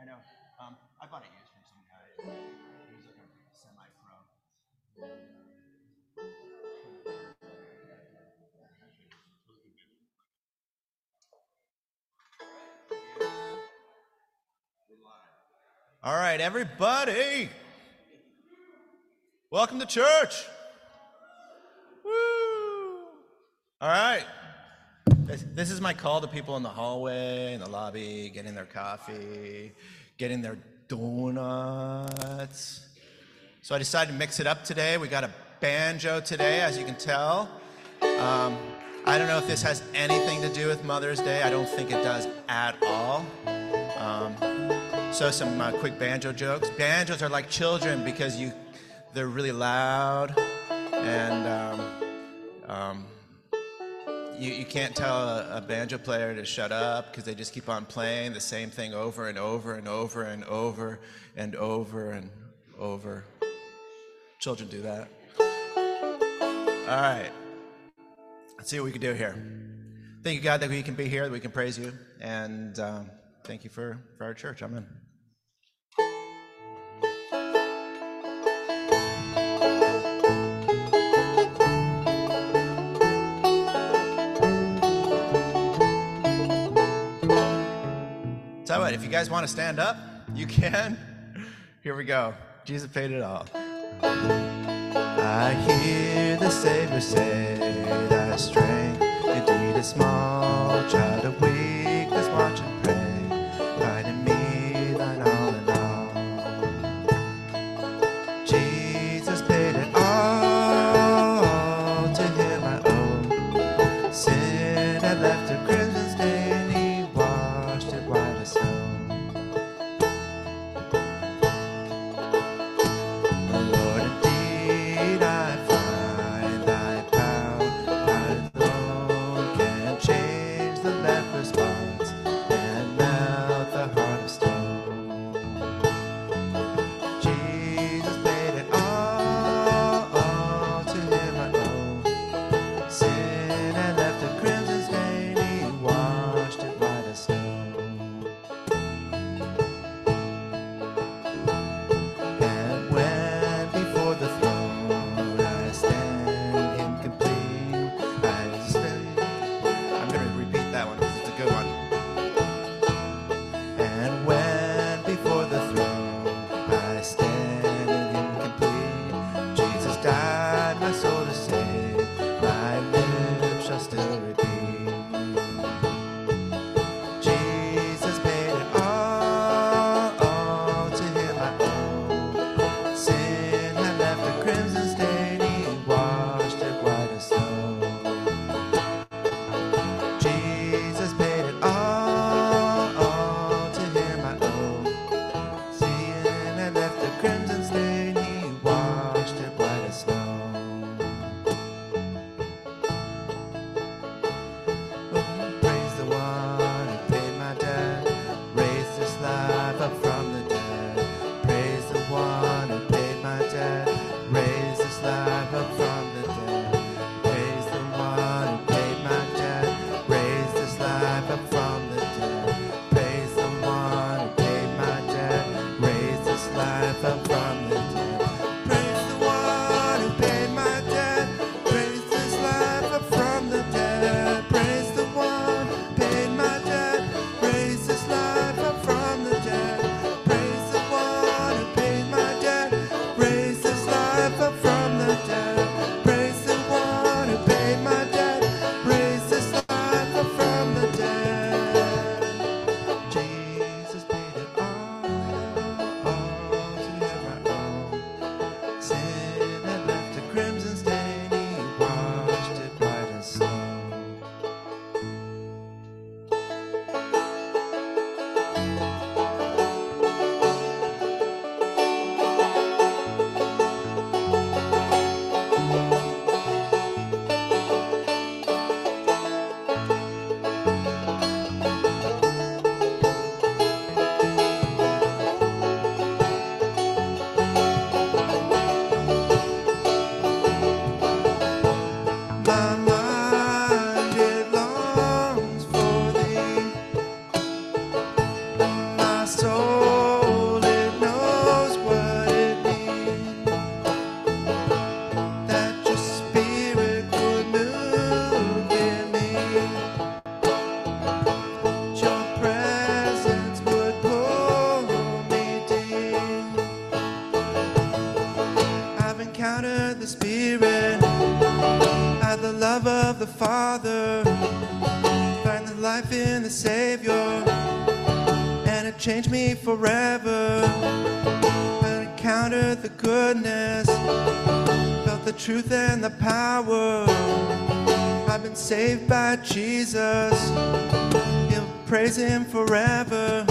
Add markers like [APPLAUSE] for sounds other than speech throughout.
I know. Um, I bought it used from some guy. He was like a semi-pro. All right, everybody. Welcome to church. Woo! All right. This, this is my call to people in the hallway, in the lobby, getting their coffee, getting their donuts. So I decided to mix it up today. We got a banjo today, as you can tell. Um, I don't know if this has anything to do with Mother's Day. I don't think it does at all. Um, so some uh, quick banjo jokes. Banjos are like children because you, they're really loud, and um, um, you, you can't tell a, a banjo player to shut up because they just keep on playing the same thing over and over and over and over and over and over. Children do that. All right. Let's see what we can do here. Thank you, God, that we can be here, that we can praise you, and um, thank you for, for our church. Amen. Tell you if you guys want to stand up, [LAUGHS] you can. Here we go. Jesus paid it all. I hear the Savior say, Thy strength indeed is small. Child of weakness, forever. I encountered the goodness. Felt the truth and the power. I've been saved by Jesus. You'll praise Him forever.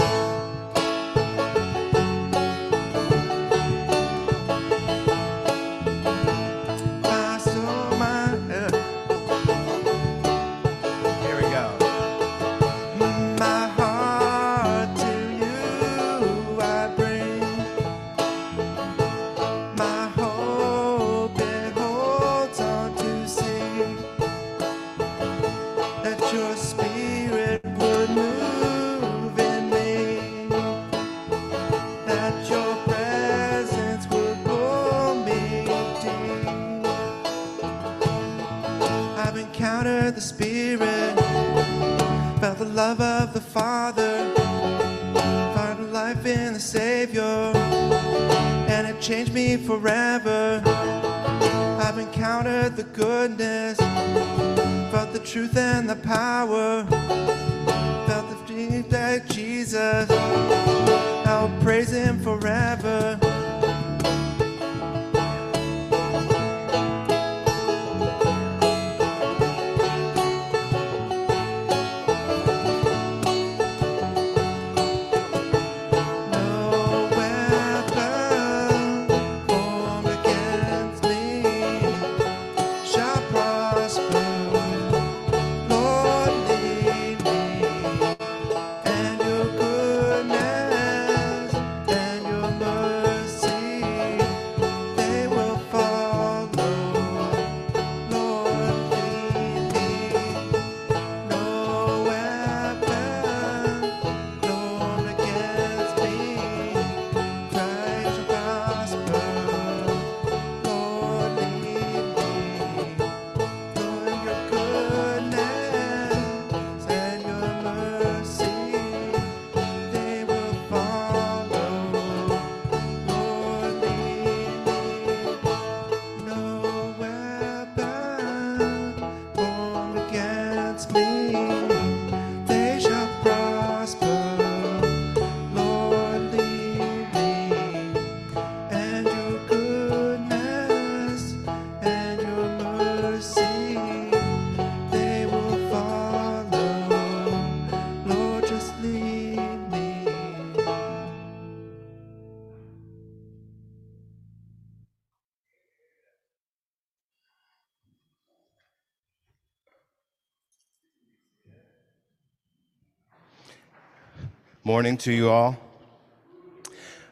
Morning to you all.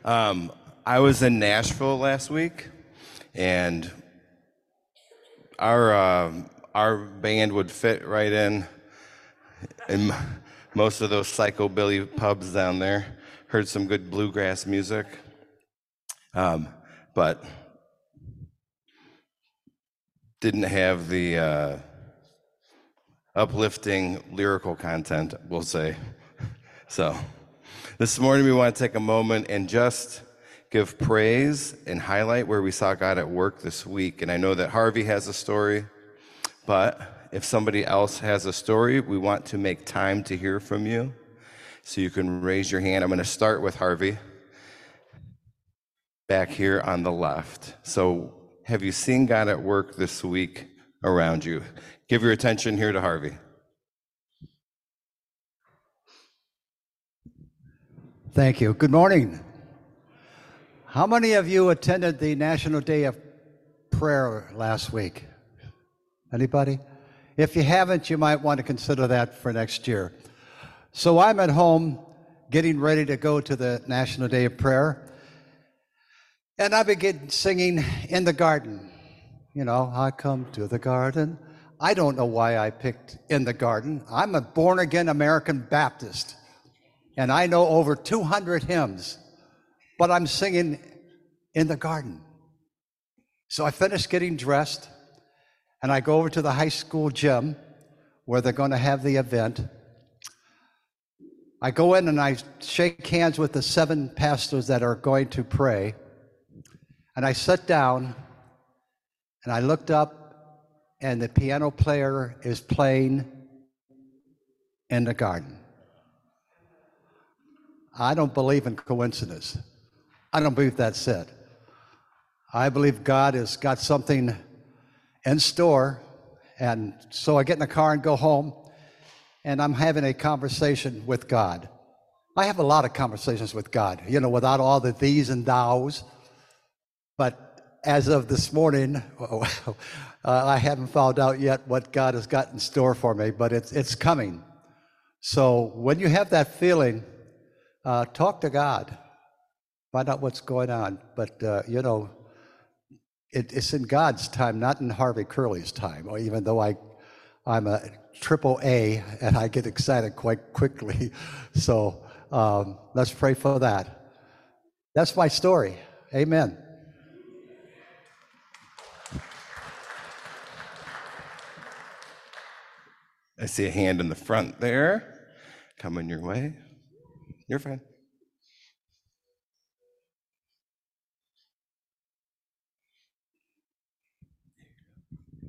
Um, I was in Nashville last week, and our um our band would fit right in in [LAUGHS] most of those psychobilly pubs down there. Heard some good bluegrass music, um, but didn't have the uh, uplifting lyrical content. We'll say [LAUGHS] so. This morning, we want to take a moment and just give praise and highlight where we saw God at work this week. And I know that Harvey has a story, but if somebody else has a story, we want to make time to hear from you. So you can raise your hand. I'm going to start with Harvey back here on the left. So, have you seen God at work this week around you? Give your attention here to Harvey. Thank you. Good morning. How many of you attended the National Day of Prayer last week? Anybody? If you haven't, you might want to consider that for next year. So I'm at home getting ready to go to the National Day of Prayer, and I begin singing in the garden. You know, I come to the garden. I don't know why I picked in the garden. I'm a born again American Baptist and I know over 200 hymns, but I'm singing in the garden. So I finish getting dressed, and I go over to the high school gym where they're going to have the event. I go in and I shake hands with the seven pastors that are going to pray, and I sit down, and I looked up, and the piano player is playing in the garden. I don't believe in coincidence. I don't believe that's it. I believe God has got something in store. And so I get in the car and go home, and I'm having a conversation with God. I have a lot of conversations with God, you know, without all the these and thous. But as of this morning, [LAUGHS] uh, I haven't found out yet what God has got in store for me, but it's, it's coming. So when you have that feeling, uh, talk to God, find out what's going on. But, uh, you know, it, it's in God's time, not in Harvey Curley's time, or even though I, I'm a triple A and I get excited quite quickly. [LAUGHS] So um, let's pray for that. That's my story. Amen. I see a hand in the front there coming your way. You're fine.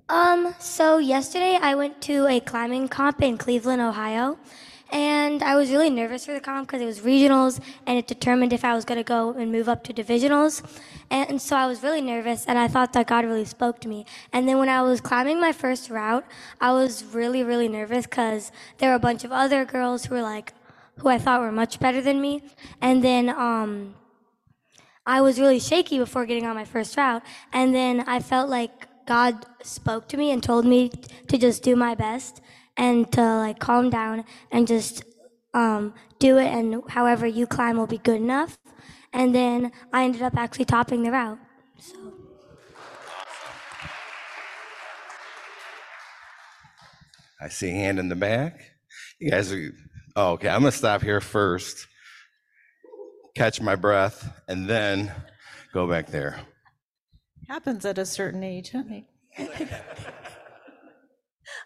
Um, so yesterday I went to a climbing comp in Cleveland, Ohio, and I was really nervous for the comp because it was regionals and it determined if I was going to go and move up to divisionals. And so I was really nervous and I thought that God really spoke to me. And then when I was climbing my first route, I was really, really nervous because there were a bunch of other girls who were like, who I thought were much better than me. And then, um, I was really shaky before getting on my first route. And then I felt like God spoke to me and told me to just do my best and to like calm down and just um, do it. And however you climb will be good enough. And then I ended up actually topping the route. So. I see a hand in the back. You guys are, oh, okay. I'm to stop here first, catch my breath, and then go back there. Happens at a certain age, honey. [LAUGHS]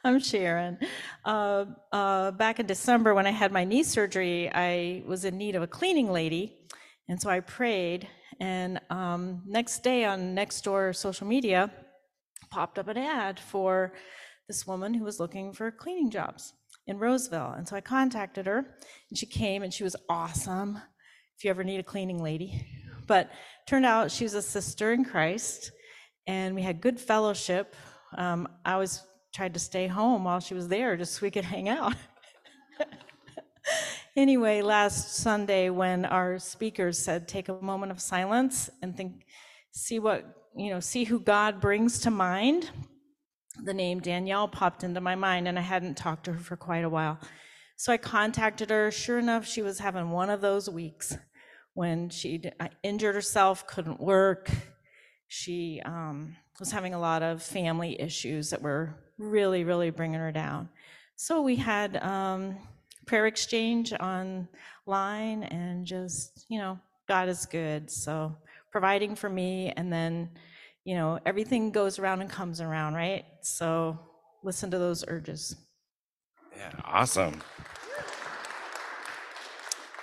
I'm Sharon. Uh, uh, back in December, when I had my knee surgery, I was in need of a cleaning lady, and so I prayed. And um, next day on Nextdoor social media, popped up an ad for this woman who was looking for cleaning jobs in Roseville. And so I contacted her, and she came, and she was awesome. If you ever need a cleaning lady, but turned out she was a sister in Christ, and we had good fellowship. Um, I always tried to stay home while she was there just so we could [LAUGHS] hang out. [LAUGHS] anyway, last Sunday, when our speakers said, take a moment of silence and think, see what, you know, see who God brings to mind, the name Danielle popped into my mind, and I hadn't talked to her for quite a while. So I contacted her. Sure enough, she was having one of those weeks when she injured herself, couldn't work. She um, was having a lot of family issues that were really, really bringing her down. So we had um, prayer exchange online and just, you know, God is good. So providing for me, and then, you know, everything goes around and comes around, right? So listen to those urges. Yeah, awesome.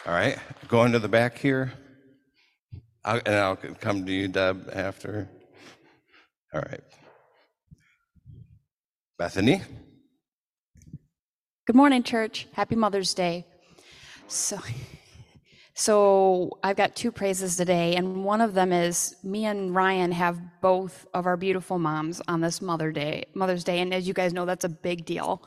All right, going to the back here. I'll, and I'll come to you, Deb, after. All right. Bethany? Good morning, church. Happy Mother's Day. So, so I've got two praises today, and one of them is me and Ryan have both of our beautiful moms on this Mother Day, Mother's Day, and as you guys know, that's a big deal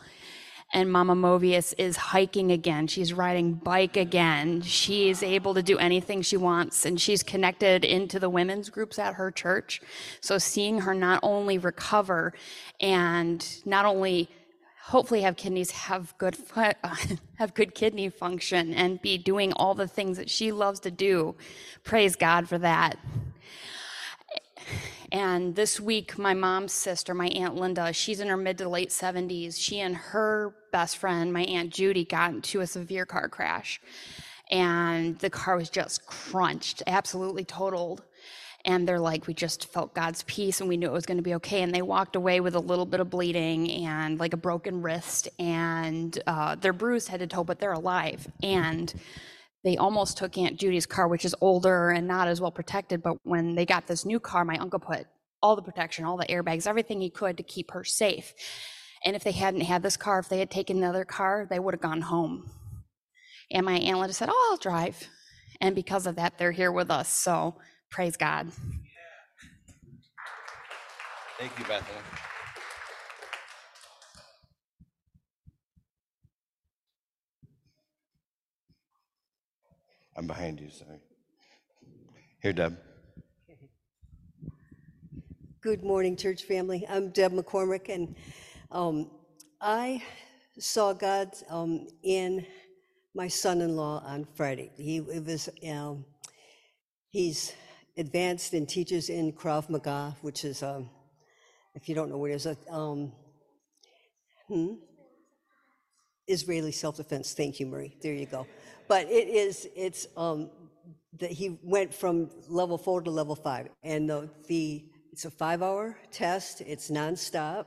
and Mama Movius is hiking again. She's riding bike again. She is able to do anything she wants, and she's connected into the women's groups at her church. So seeing her not only recover and not only hopefully have kidneys have good [LAUGHS] have good kidney function and be doing all the things that she loves to do. Praise God for that. And this week, my mom's sister, my Aunt Linda, she's in her mid to late 70s. She and her best friend, my Aunt Judy, got into a severe car crash. And the car was just crunched, absolutely totaled. And they're like, we just felt God's peace and we knew it was going to be okay. And they walked away with a little bit of bleeding and like a broken wrist. And uh, they're bruised head to toe, but they're alive. And they almost took Aunt Judy's car, which is older and not as well protected. But when they got this new car, my uncle put all the protection, all the airbags, everything he could to keep her safe. And if they hadn't had this car, if they had taken the other car, they would have gone home. And my aunt Linda said, Oh, I'll drive. And because of that, they're here with us. So praise God. Thank you, Bethany. I'm behind you, sorry. Here, Deb. Good morning, church family. I'm Deb McCormick, and um, I saw God um, in my son-in-law on Friday. He it was um, he's advanced and teaches in Krav Maga, which is um, if you don't know what it is, a um, hmm? Israeli self-defense. Thank you, Marie. There you go. But it is it's um, that he went from level four to level five, and the the it's a five-hour test. It's nonstop.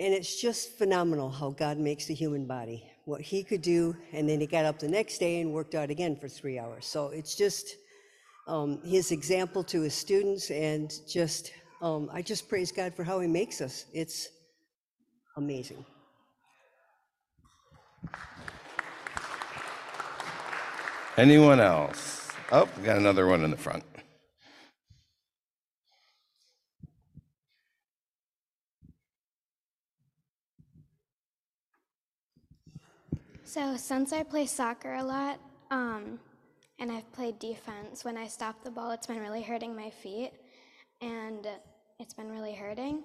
And it's just phenomenal how God makes the human body, what he could do. And then he got up the next day and worked out again for three hours. So it's just um, his example to his students. And just, um, I just praise God for how he makes us. It's amazing. Anyone else? Oh, we got another one in the front. So, since I play soccer a lot, um, and I've played defense, when I stop the ball, it's been really hurting my feet, and it's been really hurting.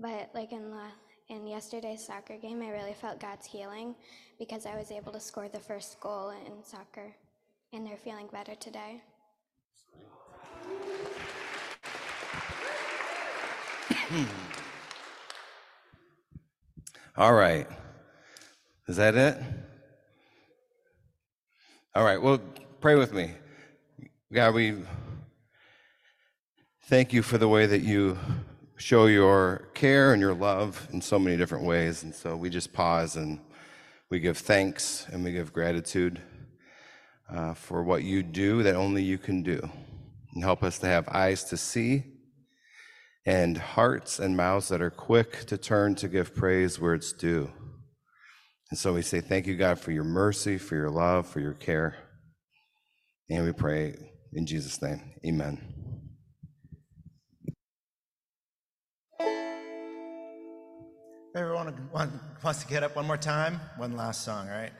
But like in the in yesterday's soccer game, I really felt God's healing because I was able to score the first goal in soccer, and they're feeling better today. Hmm. All right. Is that it? All right. Well, pray with me. God, we thank you for the way that you show your care and your love in so many different ways. And so we just pause and we give thanks and we give gratitude uh, for what you do that only you can do. And help us to have eyes to see and hearts and mouths that are quick to turn to give praise where it's due. And so we say, Thank you, God, for your mercy, for your love, for your care. And we pray in Jesus' name. Amen. Everyone wants to get up one more time? One last song, right?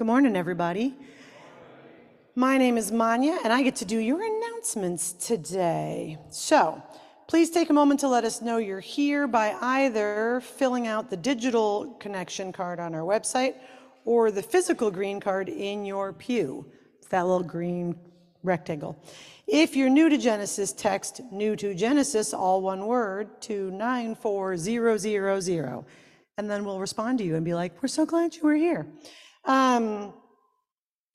Good morning, everybody. My name is Manya, and I get to do your announcements today. So please take a moment to let us know you're here by either filling out the digital connection card on our website or the physical green card in your pew. That little green rectangle. If you're new to Genesis, text new to Genesis, all one word, to 94000. And then we'll respond to you and be like, we're so glad you were here. Um,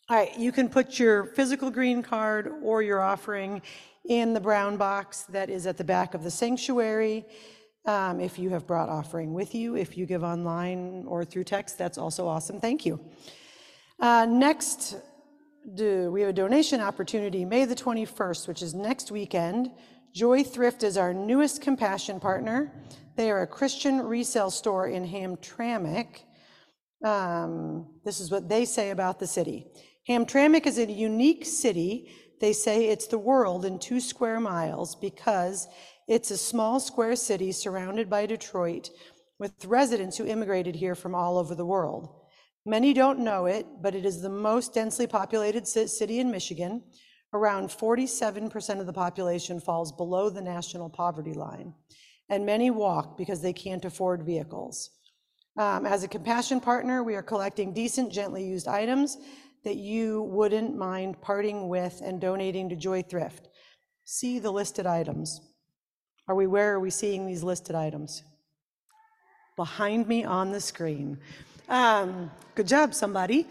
all right, you can put your physical green card or your offering in the brown box that is at the back of the sanctuary. Um, if you have brought offering with you, if you give online or through text, that's also awesome. Thank you. Uh, next, do, we have a donation opportunity May the 21st, which is next weekend. Joy Thrift is our newest compassion partner. They are a Christian resale store in Hamtramck. Um, this is what they say about the city. Hamtramck is a unique city. They say it's the world in two square miles because it's a small square city surrounded by Detroit with residents who immigrated here from all over the world. Many don't know it, but it is the most densely populated city in Michigan. Around 47% of the population falls below the national poverty line, and many walk because they can't afford vehicles. Um, as a compassion partner, we are collecting decent, gently used items that you wouldn't mind parting with and donating to Joy Thrift. See the listed items. Are we where are we seeing these listed items? Behind me on the screen. Um, good job, somebody.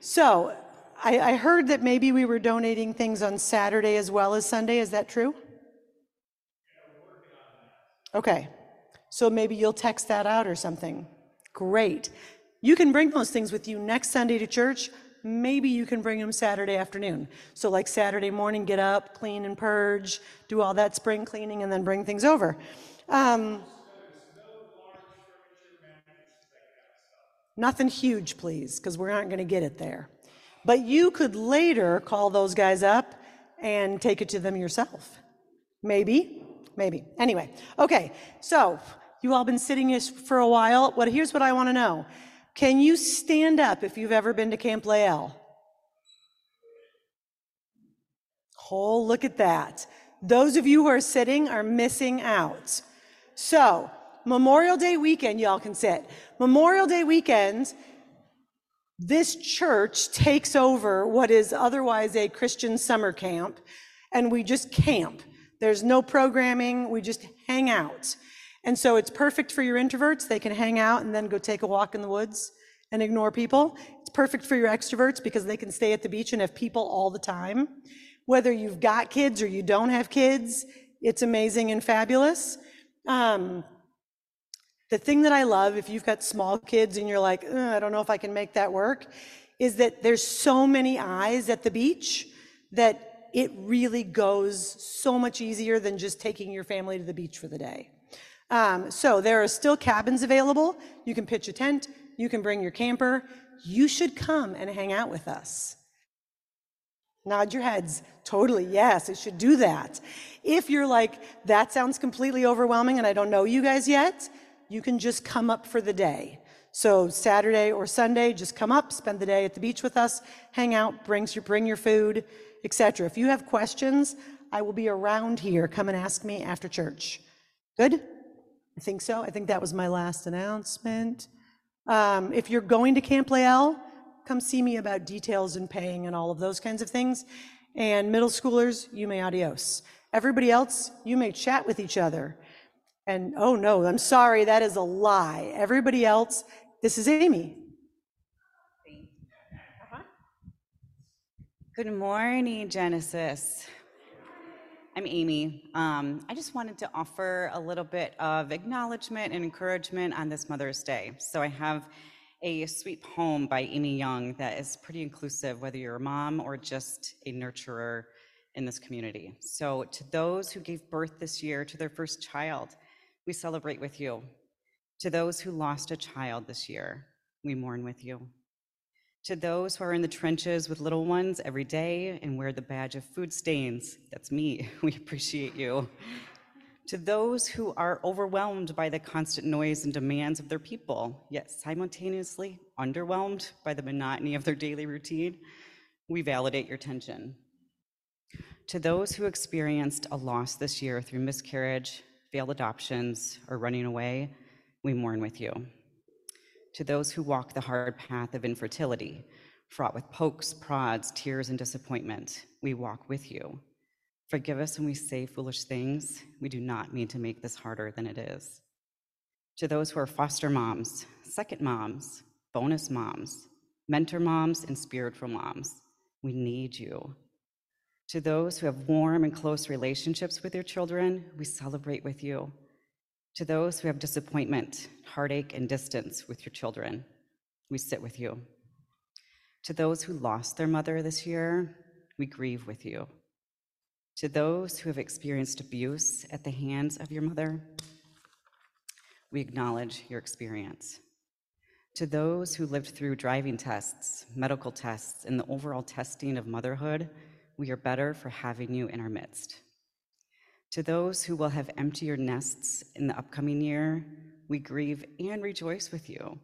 So I, I heard that maybe we were donating things on Saturday as well as Sunday. Is that true? Okay. So maybe you'll text that out or something. Great. You can bring those things with you next Sunday to church. Maybe you can bring them Saturday afternoon. So, like Saturday morning, get up, clean and purge, do all that spring cleaning, and then bring things over. Um, nothing huge, please, because we aren't going to get it there. But you could later call those guys up and take it to them yourself. Maybe, maybe. Anyway, okay, so you all been sitting here for a while. What, here's what I want to know. Can you stand up if you've ever been to Camp Lael? Oh, look at that. Those of you who are sitting are missing out. So, Memorial Day weekend, y'all can sit. Memorial Day weekend, this church takes over what is otherwise a Christian summer camp, and we just camp. There's no programming, we just hang out. And so it's perfect for your introverts. They can hang out and then go take a walk in the woods and ignore people. It's perfect for your extroverts because they can stay at the beach and have people all the time. Whether you've got kids or you don't have kids, it's amazing and fabulous. Um, the thing that I love, if you've got small kids and you're like, I don't know if I can make that work, is that there's so many eyes at the beach that it really goes so much easier than just taking your family to the beach for the day. Um, so there are still cabins available. You can pitch a tent, you can bring your camper. You should come and hang out with us. Nod your heads. Totally, yes, it should do that. If you're like, that sounds completely overwhelming and I don't know you guys yet, you can just come up for the day. So Saturday or Sunday, just come up, spend the day at the beach with us, hang out, bring your, bring your food, etc. If you have questions, I will be around here. Come and ask me after church. Good? I think so. I think that was my last announcement. Um, if you're going to Camp Lael, come see me about details and paying and all of those kinds of things. And middle schoolers, you may adios. Everybody else, you may chat with each other. And oh no, I'm sorry, that is a lie. Everybody else, this is Amy. Good morning, Genesis. I'm Amy. Um, I just wanted to offer a little bit of acknowledgement and encouragement on this Mother's Day. So I have a sweet poem by Amy Young that is pretty inclusive, whether you're a mom or just a nurturer in this community. So to those who gave birth this year to their first child, we celebrate with you. To those who lost a child this year, we mourn with you. To those who are in the trenches with little ones every day and wear the badge of food stains, that's me, [LAUGHS] we appreciate you. To those who are overwhelmed by the constant noise and demands of their people, yet simultaneously underwhelmed by the monotony of their daily routine, we validate your tension. To those who experienced a loss this year through miscarriage, failed adoptions, or running away, we mourn with you. To those who walk the hard path of infertility, fraught with pokes, prods, tears, and disappointment, we walk with you. Forgive us when we say foolish things. We do not mean to make this harder than it is. To those who are foster moms, second moms, bonus moms, mentor moms, and spiritual moms, we need you. To those who have warm and close relationships with your children, we celebrate with you. To those who have disappointment, heartache, and distance with your children, we sit with you. To those who lost their mother this year, we grieve with you. To those who have experienced abuse at the hands of your mother, we acknowledge your experience. To those who lived through driving tests, medical tests, and the overall testing of motherhood, we are better for having you in our midst. To those who will have emptier nests in the upcoming year, we grieve and rejoice with you.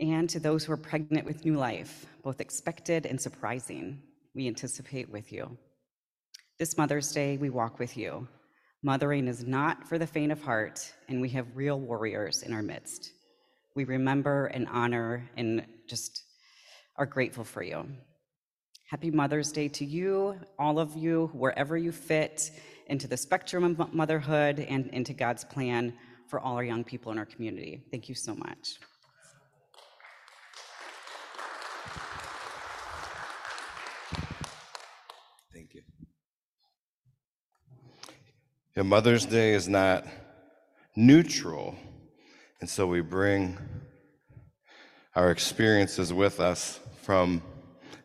And to those who are pregnant with new life, both expected and surprising, we anticipate with you. This Mother's Day, we walk with you. Mothering is not for the faint of heart, and we have real warriors in our midst. We remember and honor and just are grateful for you. Happy Mother's Day to you, all of you, wherever you fit into the spectrum of motherhood and into God's plan for all our young people in our community. Thank you so much. Thank you. Yeah, Mother's Day is not neutral, and so we bring our experiences with us from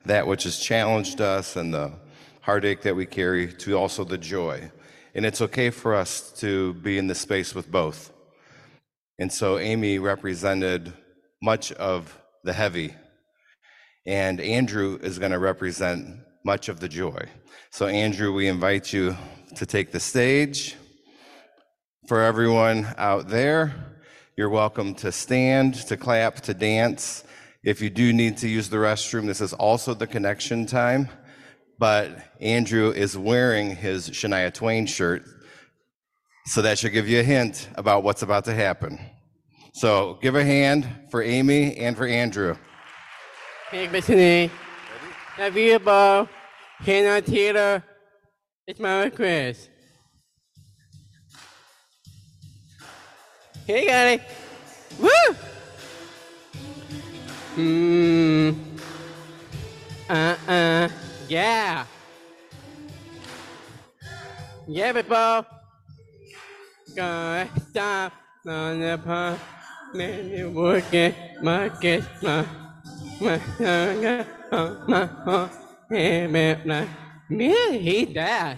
that which has challenged us and the heartache that we carry to also the joy. And it's okay for us to be in the space with both. And so Amy represented much of the heavy, and Andrew is going to represent much of the joy. So, Andrew, we invite you to take the stage. For everyone out there, you're welcome to stand, to clap, to dance. If you do need to use the restroom, this is also the connection time. But Andrew is wearing his Shania Twain shirt, so that should give you a hint about what's about to happen. So give a hand for Amy and for Andrew. Hey, Bethany. Bo. Hannah Taylor. It's my request. Hey, Gary. Woo! Hmm. Uh-uh. Yeah. Yeah, people. Go stop on the pump. Many working. My, my, my, my, my, hey, man, like, man, he died.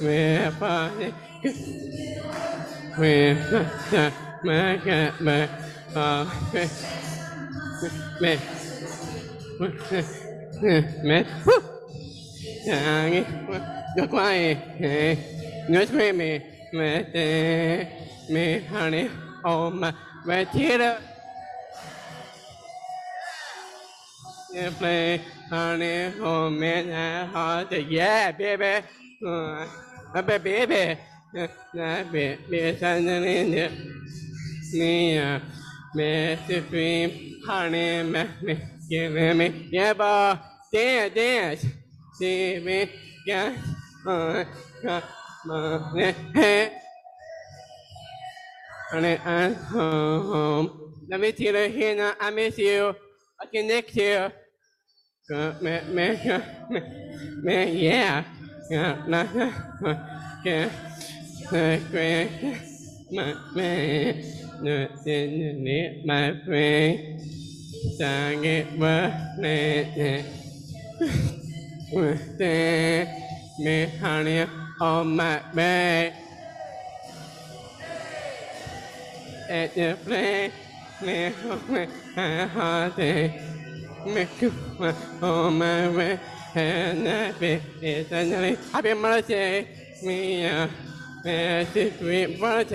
Where, party, my, my, my, uh, me, me, woo! Jangi, nó quay, nó quay me, me, te, me, honey, oh my, me, tira. Yeah, play, honey, oh man, I heart, yeah, baby, uh, baby, baby, that baby, something me, uh, me, to dream, honey, me, give me, yeah, dance, dance. See me, yeah, uh, uh. Honey, I'm home. Let me tell you here I miss you. I can next you. Me, me, me, me, yeah. Yeah, nah, uh, yeah. Uh, great. My, นุสินิมาเวจางิวะเนเนอุเตมิหานิอมมะเบเอเจเปรเนหอมหาหาเตมิกุมะอมมะเวเฮนะเปเอตันนะเลอะเปมะละเจมียาเอสิวิวะเจ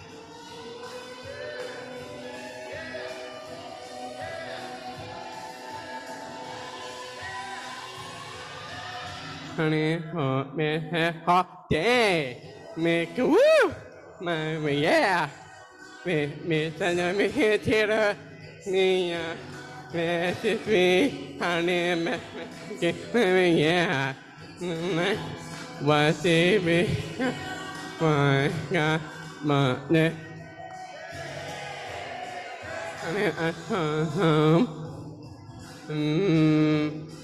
Honey, oh, me, hot day. Me, woo. My, me, yeah. Me, me, sana me here, Taylor. Me, uh, me, this me, honey, me, me, me, yeah. Me, what did we, my, God, my, ne. Honey, I come home. Mm.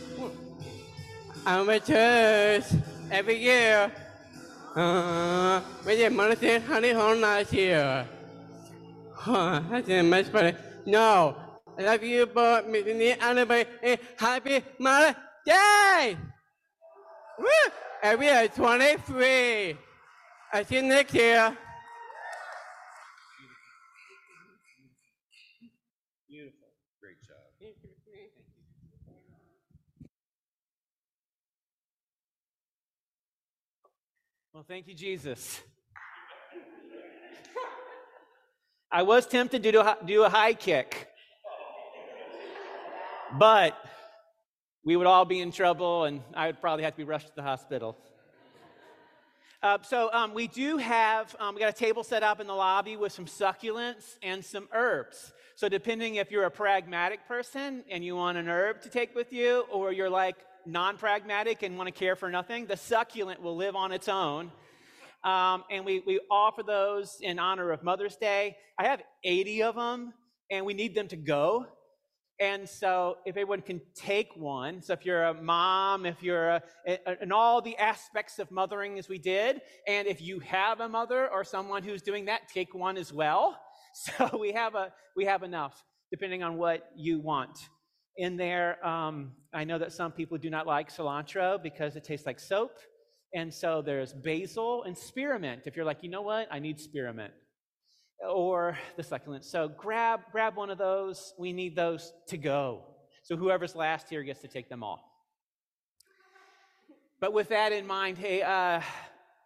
I'm at church every year. Uh, giờ mà nó honey home last year. Huh, that's a much better. No, I love you, but me anybody. Happy Mother's Day! Woo! And we are 23. I see you next year. Beautiful. Great job. Well, thank you, Jesus. I was tempted to do a, high kick, but we would all be in trouble, and I would probably have to be rushed to the hospital. Uh, so um, we do have um, we got a table set up in the lobby with some succulents and some herbs. So depending if you're a pragmatic person and you want an herb to take with you, or you're like non-pragmatic and want to care for nothing, the succulent will live on its own. Um, and we, we offer those in honor of Mother's Day. I have 80 of them, and we need them to go. And so, if everyone can take one, so if you're a mom, if you're a, in all the aspects of mothering as we did, and if you have a mother or someone who's doing that, take one as well. [LAUGHS] So we have a we have enough, depending on what you want. In there, um, I know that some people do not like cilantro because it tastes like soap, and so there's basil and spearmint. If you're like, you know what, I need spearmint or the succulent. So grab grab one of those. We need those to go. So whoever's last here gets to take them all. But with that in mind, hey, uh,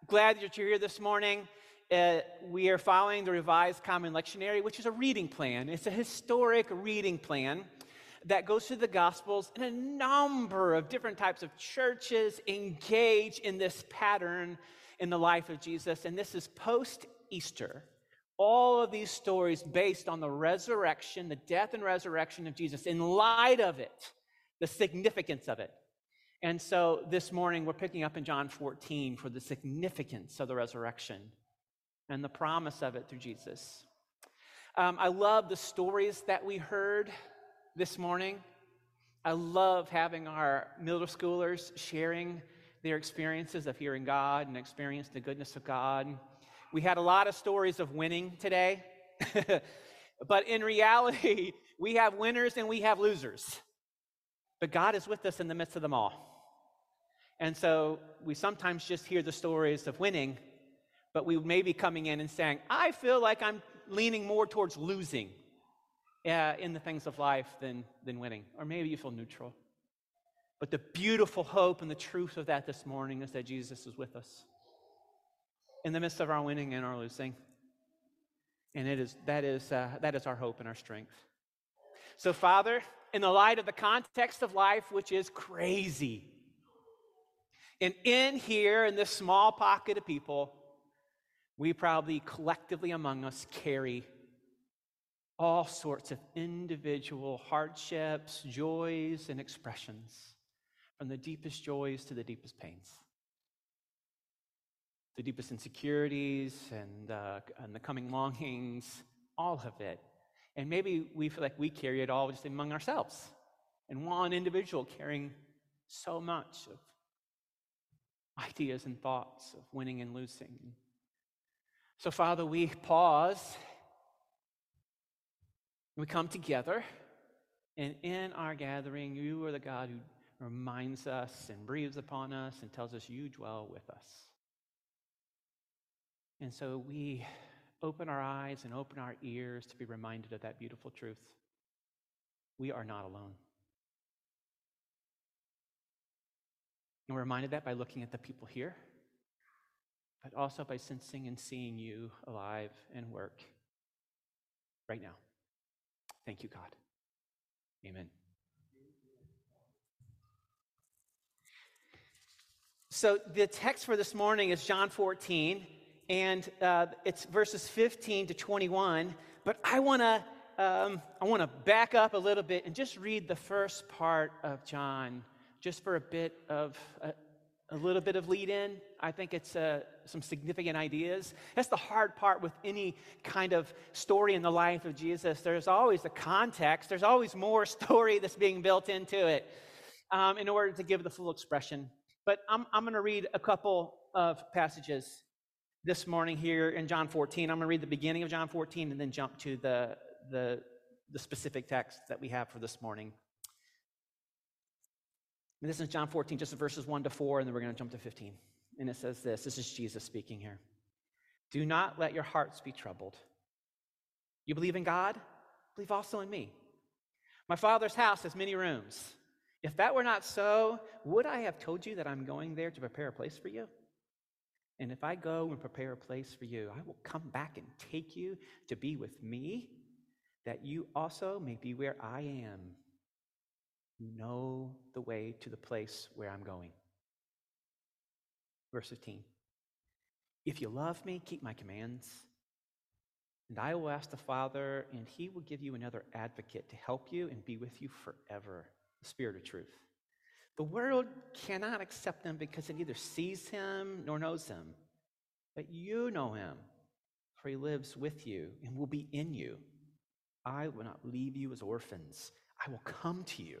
glad that you're here this morning. Uh, we are following the Revised Common Lectionary, which is a reading plan. It's a historic reading plan that goes through the Gospels, and a number of different types of churches engage in this pattern in the life of Jesus. And this is post Easter all of these stories based on the resurrection, the death and resurrection of Jesus, in light of it, the significance of it. And so this morning we're picking up in John 14 for the significance of the resurrection and the promise of it through Jesus. Um, I love the stories that we heard this morning. I love having our middle schoolers sharing their experiences of hearing God and experience the goodness of God. We had a lot of stories of winning today, [LAUGHS] but in reality, [LAUGHS] we have winners and we have losers. But God is with us in the midst of them all. And so we sometimes just hear the stories of winning, but we may be coming in and saying, I feel like I'm leaning more towards losing uh, in the things of life than, than winning. Or maybe you feel neutral. But the beautiful hope and the truth of that this morning is that Jesus is with us in the midst of our winning and our losing. And it is, that, is, uh, that is our hope and our strength. So, Father, in the light of the context of life, which is crazy, and in here, in this small pocket of people, we probably collectively among us carry all sorts of individual hardships, joys, and expressions, from the deepest joys to the deepest pains the deepest insecurities and, uh, and the coming longings, all of it. And maybe we feel like we carry it all just among ourselves, and one individual carrying so much of ideas and thoughts of winning and losing. So, Father, we pause, we come together, and in our gathering, you are the God who reminds us and breathes upon us and tells us you dwell with us. And so we open our eyes and open our ears to be reminded of that beautiful truth. We are not alone. And we're reminded that by looking at the people here, but also by sensing and seeing you alive and work right now. Thank you, God. Amen. So, the text for this morning is John 14, and uh, it's verses 15 to 21. But I want to um, I want to back up a little bit and just read the first part of John, just for a bit of a, a little bit of lead in. I think it's uh, some significant ideas. That's the hard part with any kind of story in the life of Jesus. There's always the context, there's always more [LAUGHS] story that's being built into it um, in order to give the full expression. But I'm, I'm going to read a couple of passages this morning here in John 14. I'm going to read the beginning of John 14 and then jump to the, the, the specific text that we have for this morning. And this is John 14, just verses 1 to 4, and then we're going to jump to 15. And it says this this is Jesus speaking here. Do not let your hearts be troubled. You believe in God? Believe also in me. My Father's house has many rooms. If that were not so, would I have told you that I'm going there to prepare a place for you? And if I go and prepare a place for you, I will come back and take you to be with me, that you also may be where I am. You know the way to the place where I'm going. Verse 15 If you love me, keep my commands. And I will ask the Father, and he will give you another advocate to help you and be with you forever the Spirit of truth. The world cannot accept him because it neither sees him nor knows him. But you know him, for he lives with you and will be in you. I will not leave you as orphans, I will come to you.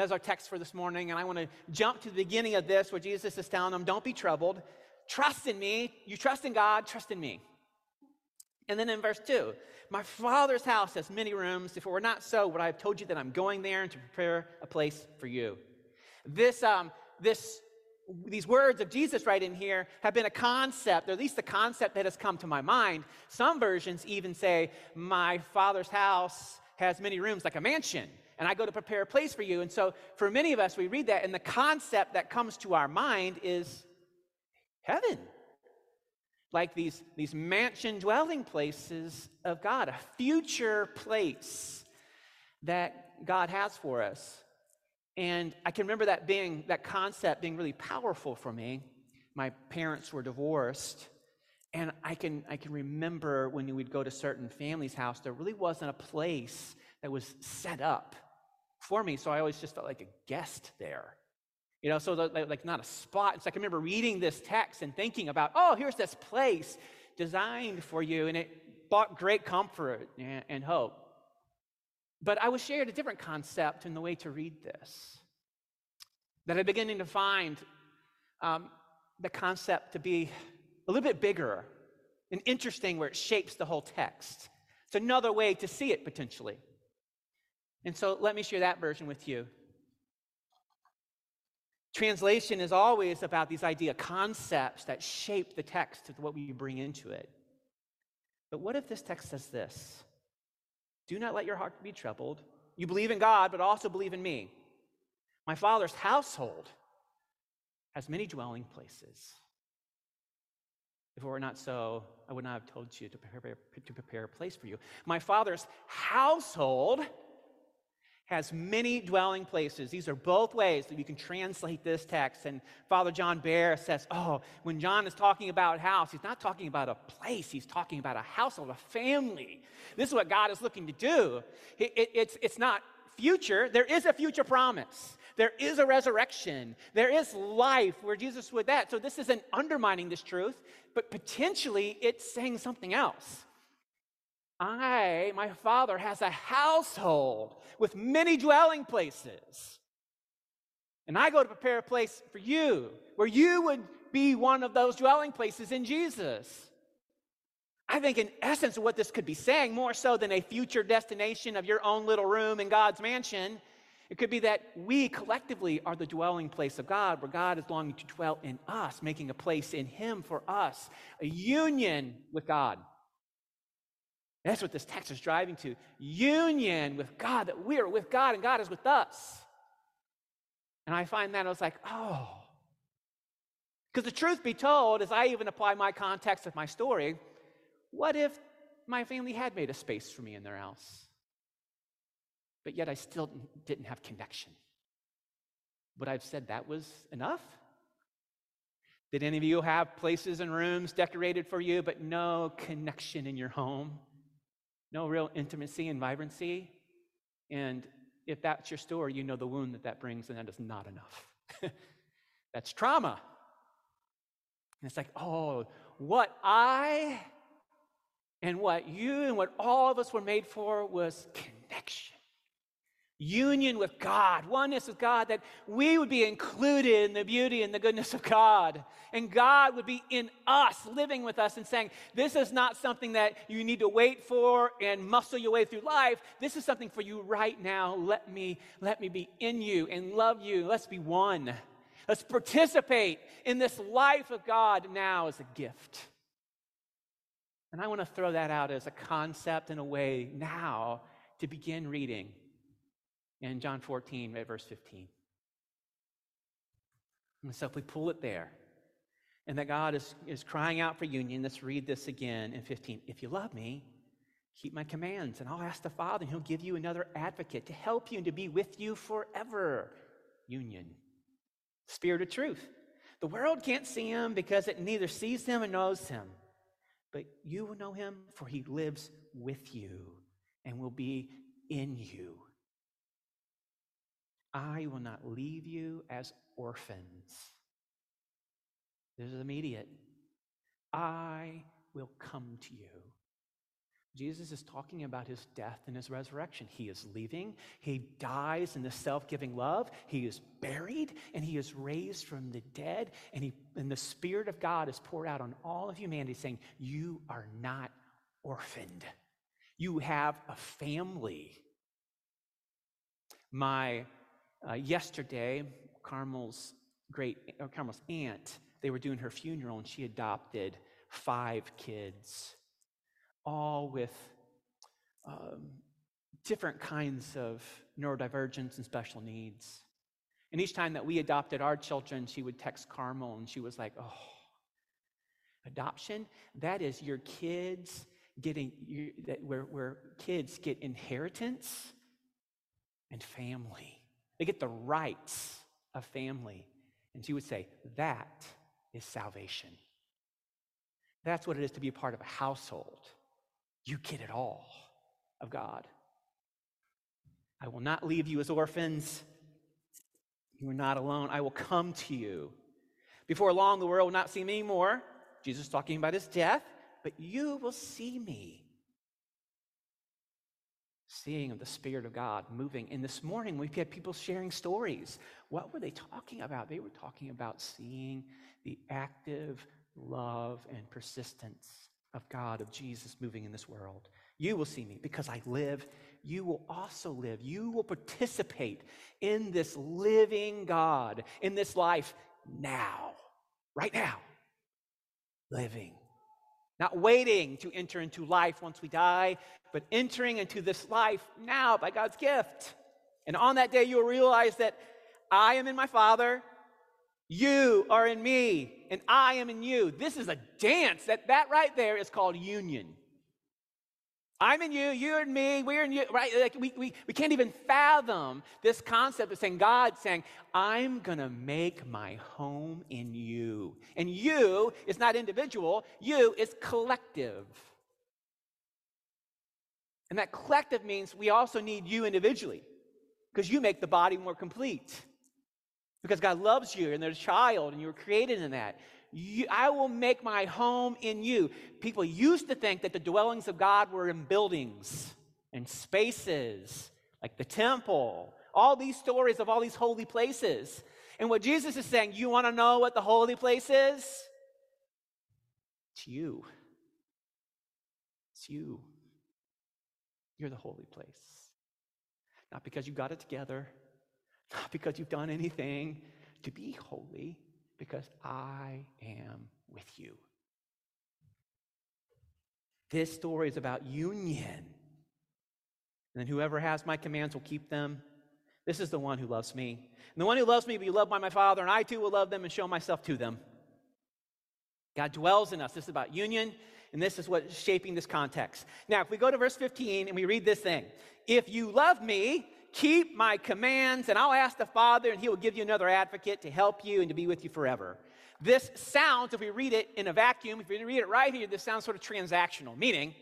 That's our text for this morning, and I want to jump to the beginning of this where Jesus is telling them, Don't be troubled. Trust in me. You trust in God, trust in me. And then in verse 2, my father's house has many rooms. If it were not so, would I have told you that I'm going there and to prepare a place for you? This, um, this these words of Jesus right in here have been a concept, or at least the concept that has come to my mind. Some versions even say, My father's house has many rooms, like a mansion, and I go to prepare a place for you. And so, for many of us, we read that, and the concept that comes to our mind is heaven. Like these, these mansion dwelling places of God, a future place that God has for us. And I can remember that being, that concept being really powerful for me. My parents were divorced. And I can, I can remember when we'd go to certain families' house, there really wasn't a place that was set up for me. So I always just felt like a guest there. You know, so the, like not a spot. It's like I remember reading this text and thinking about, oh, here's this place designed for you. And it brought great comfort and, and hope. But I was shared a different concept in the way to read this. That I'm beginning to find um, the concept to be a little bit bigger and interesting where it shapes the whole text. It's another way to see it potentially. And so let me share that version with you. Translation is always about these idea concepts that shape the text of what we bring into it. But what if this text says this? Do not let your heart be troubled. You believe in God, but also believe in me. My Father's household has many dwelling places. If it were not so, I would not have told you to prepare, to prepare a place for you. My Father's household has many dwelling places. These are both ways that you can translate this text. And Father John Behr says, oh, when John is talking about house, he's not talking about a place, he's talking about a household, a family. This is what God is looking to do. It, it, it's, it's not future, there is a future promise. There is a resurrection. There is life where Jesus would that. So this isn't undermining this truth, but potentially it's saying something else. I, my father, has a household with many dwelling places. And I go to prepare a place for you where you would be one of those dwelling places in Jesus. I think, in essence, what this could be saying, more so than a future destination of your own little room in God's mansion, it could be that we collectively are the dwelling place of God, where God is longing to dwell in us, making a place in Him for us, a union with God. That's what this text is driving to union with God, that we are with God and God is with us. And I find that I was like, oh. Because the truth be told, as I even apply my context of my story, what if my family had made a space for me in their house? But yet I still didn't have connection. Would I have said that was enough? Did any of you have places and rooms decorated for you, but no connection in your home? No real intimacy and vibrancy. And if that's your story, you know the wound that that brings, and that is not enough. [LAUGHS] that's trauma. And it's like, oh, what I and what you and what all of us were made for was connection union with God, oneness with God, that we would be included in the beauty and the goodness of God. And God would be in us, living with us, and saying, This is not something that you need to wait for and muscle your way through life. This is something for you right now. Let me, let me be in you and love you. Let's be one. Let's participate in this life of God now as a gift. And I want to throw that out as a concept in a way now to begin reading in John 14, verse 15. And so if we pull it there, and that God is, is crying out for union, let's read this again in 15. If you love me, keep my commands, and I'll ask the Father, and he'll give you another advocate to help you and to be with you forever. Union. Spirit of truth. The world can't see him because it neither sees him and knows him. But you will know him, for he lives with you and will be in you. I will not leave you as orphans. This is immediate. I will come to you. Jesus is talking about his death and his resurrection. He is leaving. He dies in the self giving love. He is buried and he is raised from the dead. And, he, and the Spirit of God is poured out on all of humanity, saying, You are not orphaned. You have a family. My uh, yesterday, Carmel's great, or Carmel's aunt, they were doing her funeral, and she adopted five kids, all with um, different kinds of neurodivergence and special needs. And each time that we adopted our children, she would text Carmel, and she was like, "Oh, adoption? That is your kids getting you, that where where kids get inheritance and fam." They get the rights of family. And she would say, that is salvation. That's what it is to be a part of a household. You get it all of God. I will not leave you as orphans. You are not alone. I will come to you. Before long, the world will not see me anymore. Jesus talking about his death, but you will see me seeing of the Spirit of God moving. And this morning, we've had people sharing stories. What were they talking about? They were talking about seeing the active love and persistence of God, of Jesus moving in this world. You will see me because I live. You will also live. You will participate in this living God, in this life now, right now, living not waiting to enter into life once we die, but entering into this life now by God's gift. And on that day, you'll realize that I am in my Father, you are in me, and I am in you. This is a dance. That, that right there is called union. I'm in you, you're in me, we're in you, right? Like we, we, we can't even fathom this concept of saying, God saying, I'm gonna make my home in you. And you is not individual, you is collective. And that collective means we also need you individually, because you make the body more complete. Because God loves you and there's a child and you were created in that. You, I will make my home in you. People used to think that the dwellings of God were in buildings and spaces, like the temple, all these stories of all these holy places. And what Jesus is saying, you want to know what the holy place is? It's you. It's you. You're the holy place. Not because you got it together, not because you've done anything to be holy because I am with you. This story is about union. And whoever has my commands will keep them. This is the one who loves me. And the one who loves me will be loved by my Father, and I too will love them and show myself to them. God dwells in us. This is about union, and this is what's shaping this context. Now, if we go to verse 15 and we read this thing If you love me, keep my commands, and I'll ask the Father, and he will give you another advocate to help you and to be with you forever. This sounds, if we read it in a vacuum, if we read it right here, this sounds sort of transactional, meaning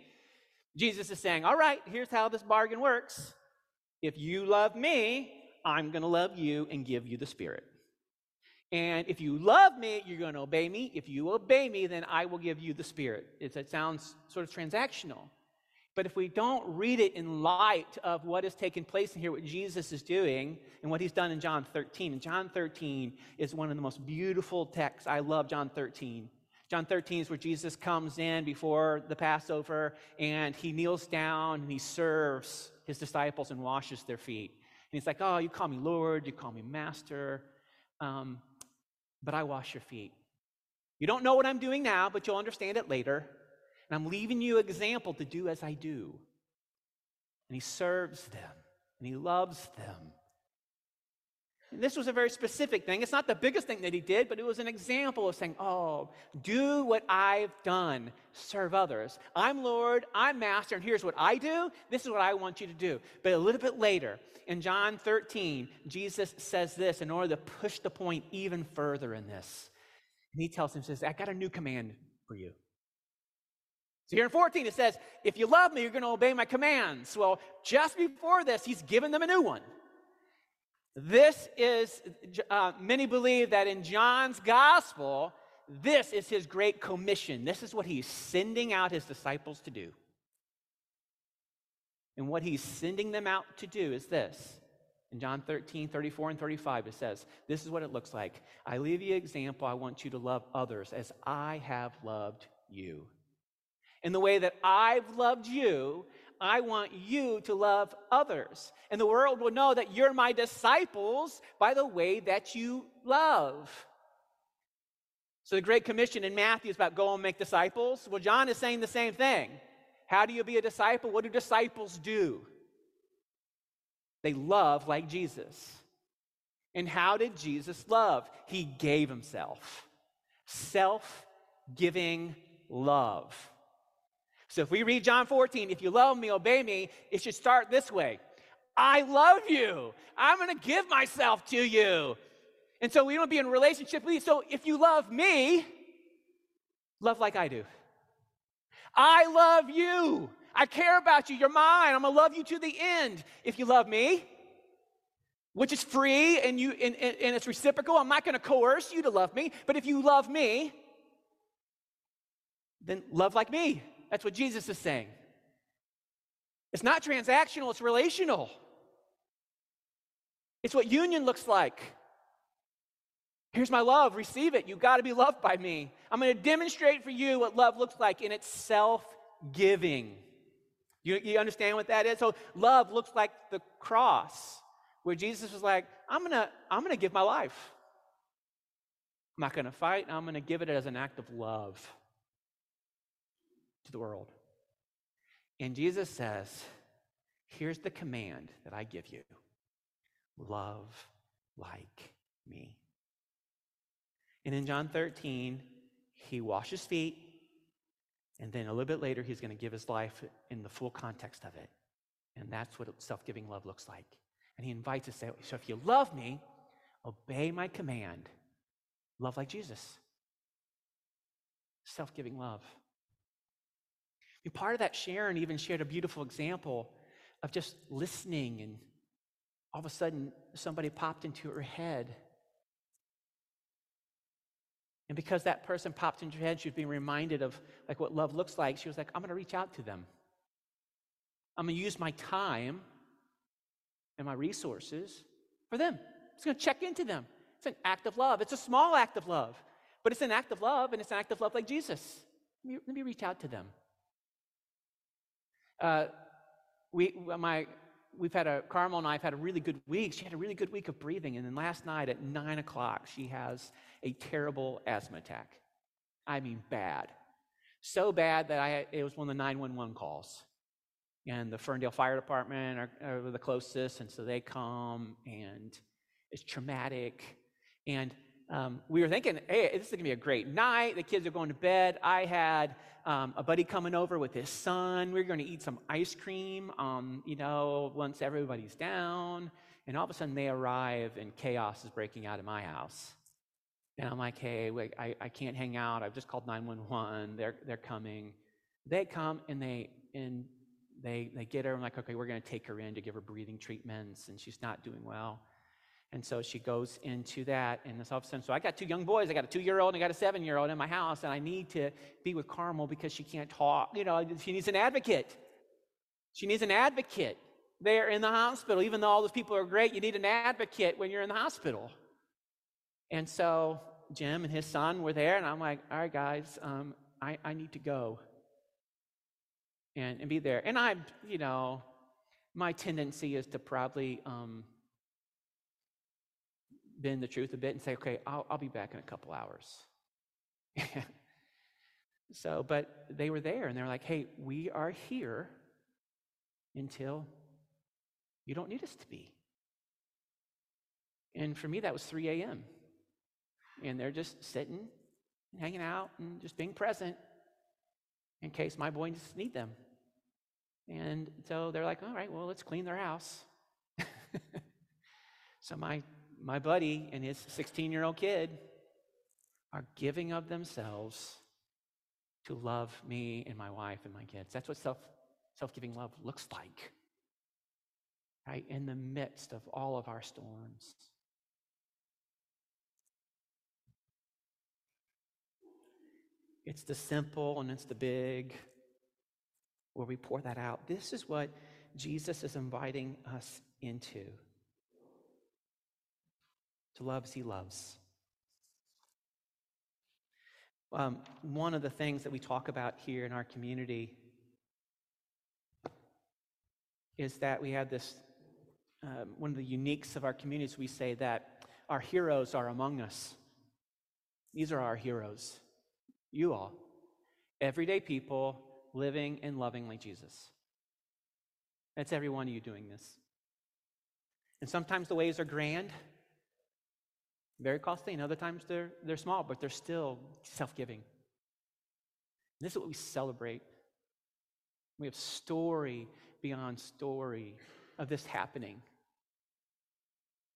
Jesus is saying, All right, here's how this bargain works. If you love me, I'm going to love you and give you the Spirit. And if you love me, you're going to obey me. If you obey me, then I will give you the Spirit. It's, it sounds sort of transactional. But if we don't read it in light of what is taking place in here, what Jesus is doing, and what he's done in John 13, and John 13 is one of the most beautiful texts. I love John 13. John 13 is where Jesus comes in before the Passover and he kneels down and he serves his disciples and washes their feet. And he's like, Oh, you call me Lord, you call me Master, um, but I wash your feet. You don't know what I'm doing now, but you'll understand it later. And I'm leaving you example to do as I do. And he serves them and he loves them. And this was a very specific thing. It's not the biggest thing that he did, but it was an example of saying, Oh, do what I've done, serve others. I'm Lord, I'm Master, and here's what I do. This is what I want you to do. But a little bit later, in John 13, Jesus says this in order to push the point even further in this. And he tells him, says, I got a new command for you. So here in 14, it says, If you love me, you're going to obey my commands. Well, just before this, he's given them a new one. This is, uh, many believe that in John's gospel, this is his great commission. This is what he's sending out his disciples to do. And what he's sending them out to do is this. In John 13, 34, and 35, it says, This is what it looks like. I leave you an example. I want you to love others as I have loved you. In the way that I've loved you, I want you to love others. And the world will know that you're my disciples by the way that you love. So the Great Commission in Matthew is about go and make disciples. Well, John is saying the same thing. How do you be a disciple? What do disciples do? They love like Jesus. And how did Jesus love? He gave himself. Self giving love. So if we read John 14, if you love me, obey me, it should start this way I love you. I'm going to give myself to you. And so we don't be in relationship with you. So if you love me, love like I do. I love you. I care about you. You're mine. I'm going to love you to the end. If you love me, which is free and you and, and, and it's reciprocal, I'm not going to coerce you to love me. But if you love me, then love like me. That's what Jesus is saying. It's not transactional, it's relational. It's what union looks like. Here's my love, receive it. You've got to be loved by me. I'm going to demonstrate for you what love looks like, and it's self giving. You, you understand what that is? So, love looks like the cross, where Jesus was like, I'm going to I'm going to give my life. I'm not going to fight, I'm going to give it as an act of love to the world. And Jesus says, Here's the command that I give you love like me. And in John 13, he washes feet, And then a little bit later, he's going to give his life in the full context of it. And that's what self giving love looks like. And he invites us to say, So if you love me, obey my command. Love like Jesus. Self giving love. And part of that, Sharon even shared a beautiful example of just listening, and all of a sudden, somebody popped into her head. And because that person popped into her head, she was being reminded of like what love looks like. She was like, I'm going to reach out to them. I'm going to use my time and my resources for them. It's going to check into them. It's an act of love. It's a small act of love, but it's an act of love, and it's an act of love like Jesus. Let me, let me reach out to them. Uh, we, my, we've had a, Carmel and I have had a really good week. She had a really good week of breathing, and then last night at nine o'clock, she has a terrible asthma attack. I mean, bad. So bad that I, it was one of the 911 calls. And the Ferndale Fire Department are, are the closest, and so they come, and it's traumatic. And um, we were thinking, hey, this is going to be a great night. The kids are going to bed. I had um, a buddy coming over with his son. We are going to eat some ice cream, um, you know, once everybody's down. And all of a sudden they arrive and chaos is breaking out in my house. And I'm like, hey, wait, I, I can't hang out. I've just called 911. They're, they're coming. They come and they, and they, they get her. I'm like, okay, we're going to take her in to give her breathing treatments. And she's not doing well. And so she goes into that, and all of a sudden, so I got two young boys. I got a two-year-old and I got a seven-year-old in my house, and I need to be with Carmel because she can't talk. You know, she needs an advocate. She needs an advocate there in the hospital. Even though all those people are great, you need an advocate when you're in the hospital. And so Jim and his son were there, and I'm like, all right, guys, um, I, I need to go and, and be there. And I'm, you know, my tendency is to probably um, bend the truth a bit and say, okay, I'll, I'll be back in a couple hours. [LAUGHS] so, but they were there and they're like, hey, we are here until you don't need us to be. And for me, that was 3 a.m. And they're just sitting and hanging out and just being present in case my boys need them. And so they're like, all right, well, let's clean their house. [LAUGHS] so my my buddy and his 16 year old kid are giving of themselves to love me and my wife and my kids. That's what self self giving love looks like. Right? In the midst of all of our storms. It's the simple and it's the big where we pour that out. This is what Jesus is inviting us into to love as he loves. Um, one of the things that we talk about here in our community is that we have this, um, one of the uniques of our communities, we say that our heroes are among us. These are our heroes. You all. Everyday people living and loving like Jesus. That's every one of you doing this. And sometimes the ways are grand, very costly, and other times they're, they're small, but they're still self giving. This is what we celebrate. We have story beyond story of this happening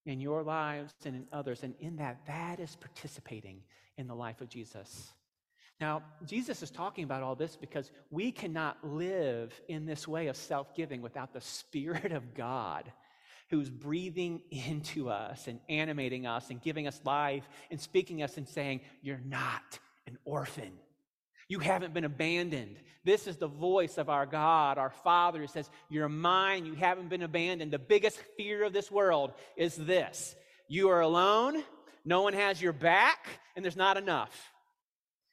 in your lives and in others. And in that, that is participating in the life of Jesus. Now, Jesus is talking about all this because we cannot live in this way of self giving without the [LAUGHS] Spirit of God who's breathing [LAUGHS] into us and animating us and giving us life and speaking us and saying, You're not an orphan. You haven't been abandoned. This is the voice of our God, our Father, who says, You're mine. You haven't been abandoned. The biggest fear of this world is this you are alone, no one has your back, and there's not enough.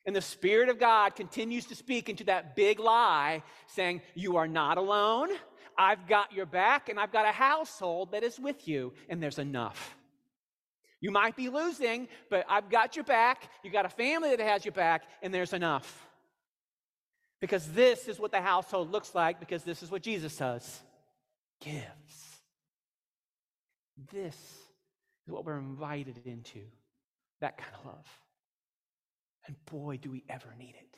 And the Spirit of God continues to speak into that big lie, saying, You are not alone. I've got your back and I've got a household that is with you, and there's enough. You might be losing, but I've got your back. You got a family that has your back, and there's enough. Because this is what the household looks like, because this is what Jesus does gives. This is what we're invited into that kind of love. And boy, do we ever need it.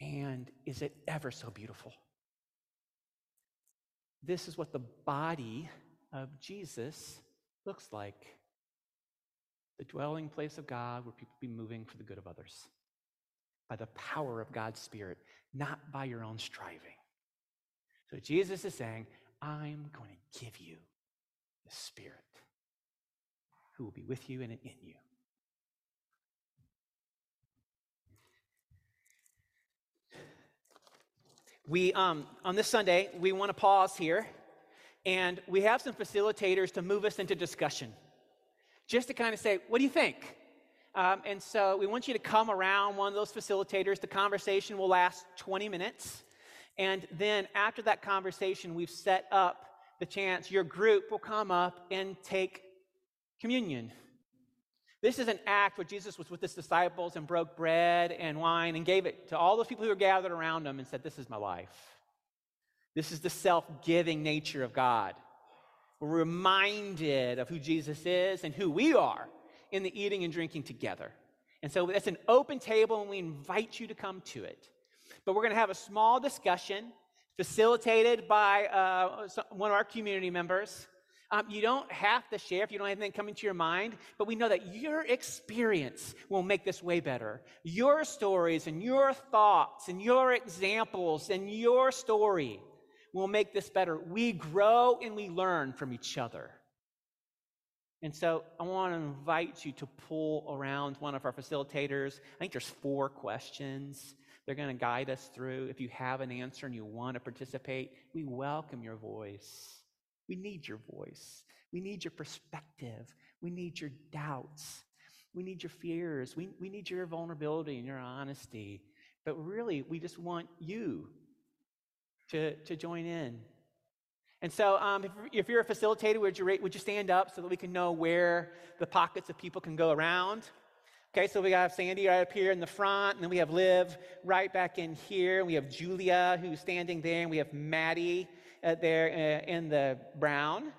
And is it ever so beautiful? This is what the body of Jesus looks like the dwelling place of God where people be moving for the good of others by the power of God's Spirit, not by your own striving. So Jesus is saying, I'm going to give you the Spirit who will be with you and in you. We, um, on this Sunday, we want to pause here and we have some facilitators to move us into discussion, just to kind of say, what do you think? Um, and so we want you to come around one of those facilitators. The conversation will last 20 minutes. And then after that conversation, we've set up the chance your group will come up and take communion. This is an act where Jesus was with his disciples and broke bread and wine and gave it to all those people who were gathered around him and said, This is my life. This is the self giving nature of God. We're reminded of who Jesus is and who we are in the eating and drinking together. And so it's an open table, and we invite you to come to it. But we're going to have a small discussion facilitated by uh, one of our community members. Um, you don't have to share if you don't have anything coming to your mind, but we know that your experience will make this way better. Your stories and your thoughts and your examples and your story will make this better. We grow and we learn from each other. And so I want to invite you to pull around one of our facilitators. I think there's four questions they're going to guide us through. If you have an answer and you want to participate, we welcome your voice. We need your voice. We need your perspective. We need your doubts. We need your fears. We, we need your vulnerability and your honesty. But really, we just want you to, to join in. And so, um, if, if, you're a facilitator, would you, would you stand up so that we can know where the pockets of people can go around? Okay, so we have Sandy right up here in the front, and then we have Liv right back in here. We have Julia who's standing there, and we have Maddie there uh, in the brown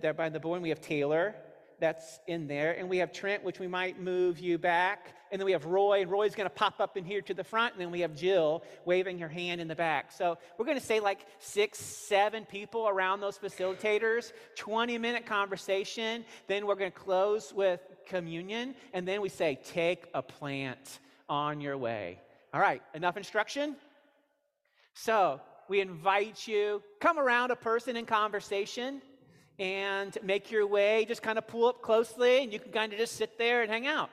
there by the. And we have Taylor that's in there. And we have Trent, which we might move you back. And then we have Roy, Roy's going to pop up in here to the front. And then we have Jill waving her hand in the back. So we're going to say like six, seven people around those facilitators, 20 minute conversation. Then we're going to close with communion. And then we say, take a plant on your way. All right, enough instruction? So we invite you, come around a person in conversation and make your way, just kind of pull up closely, and you can kind of just sit there and hang out.